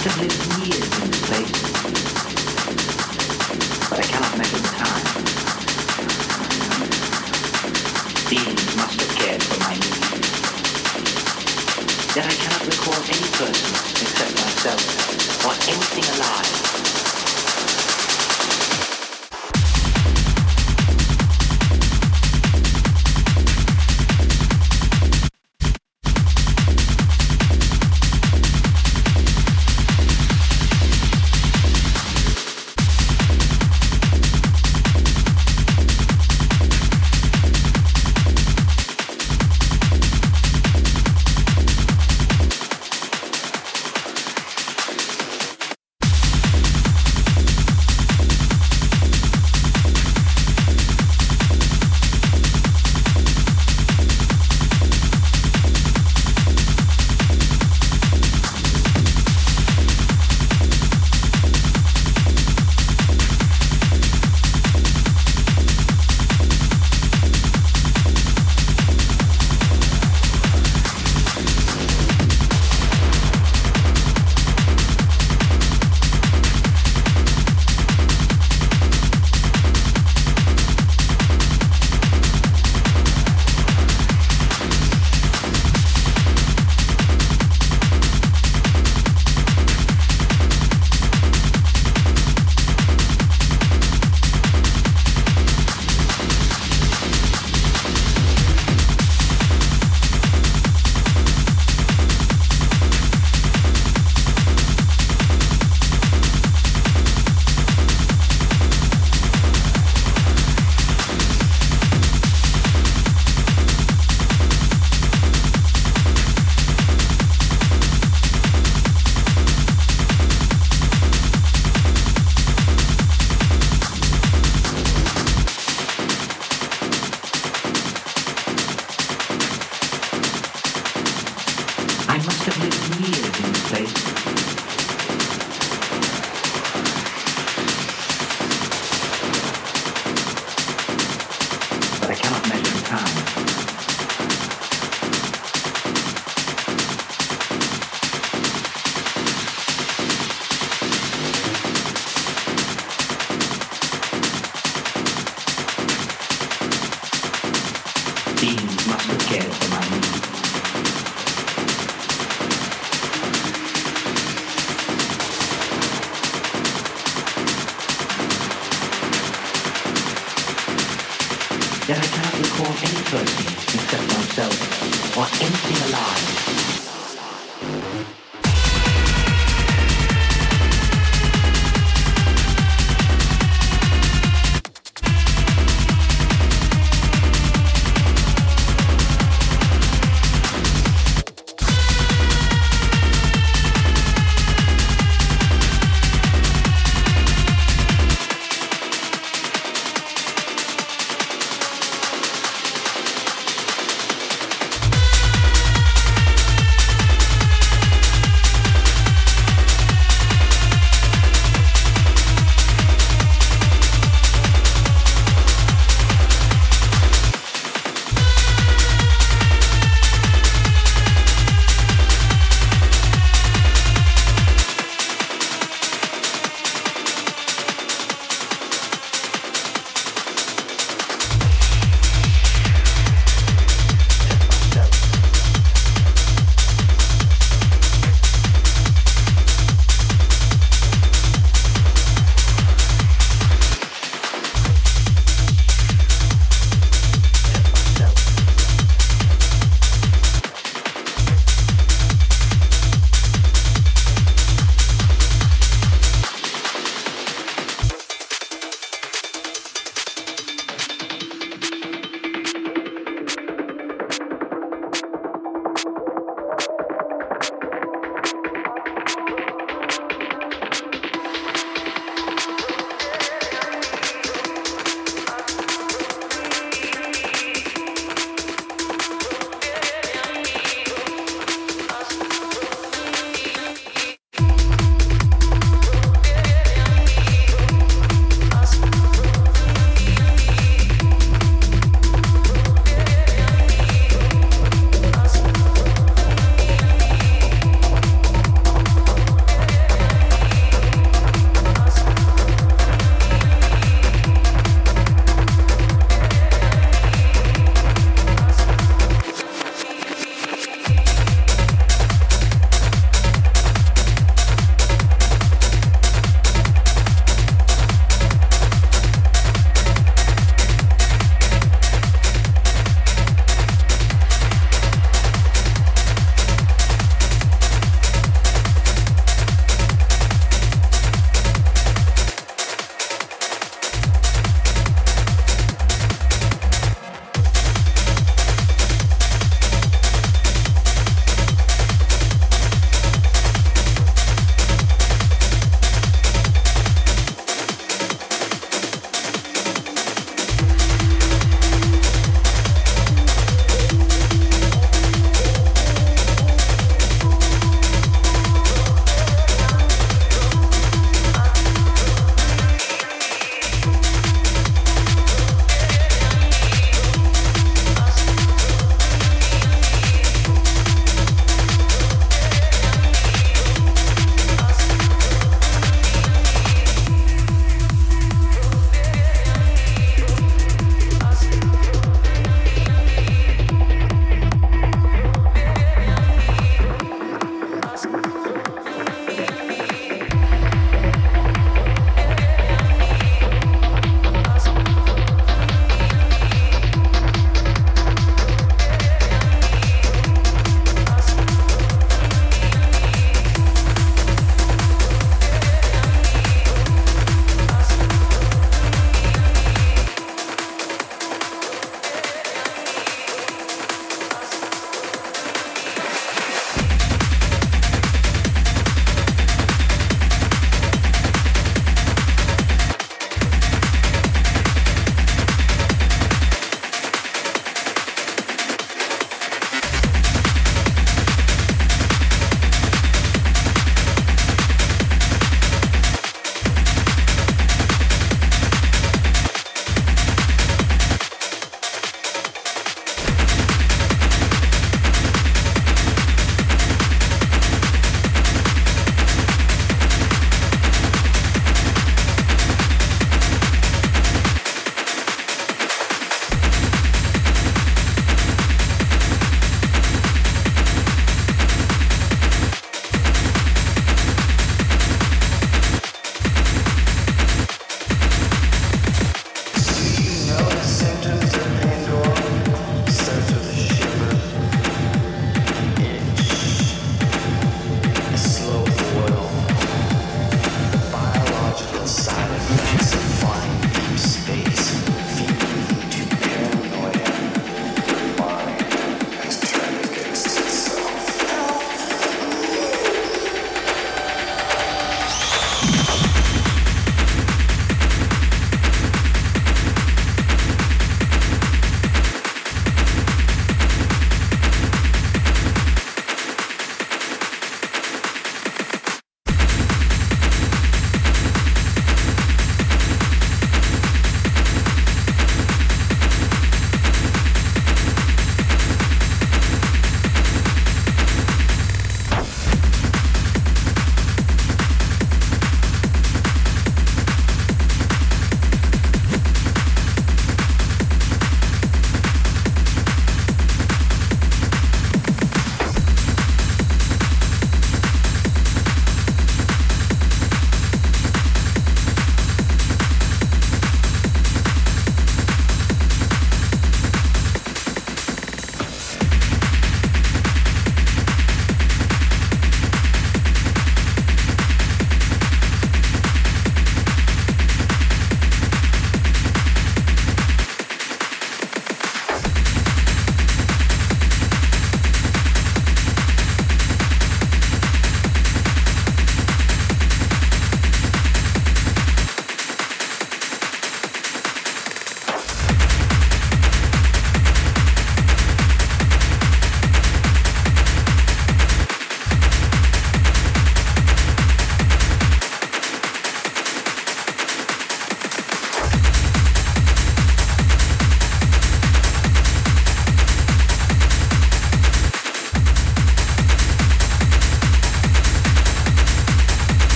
should live years in this place, but I cannot measure the time. Beings must have cared for my needs. Yet I cannot recall any person except myself or anything alive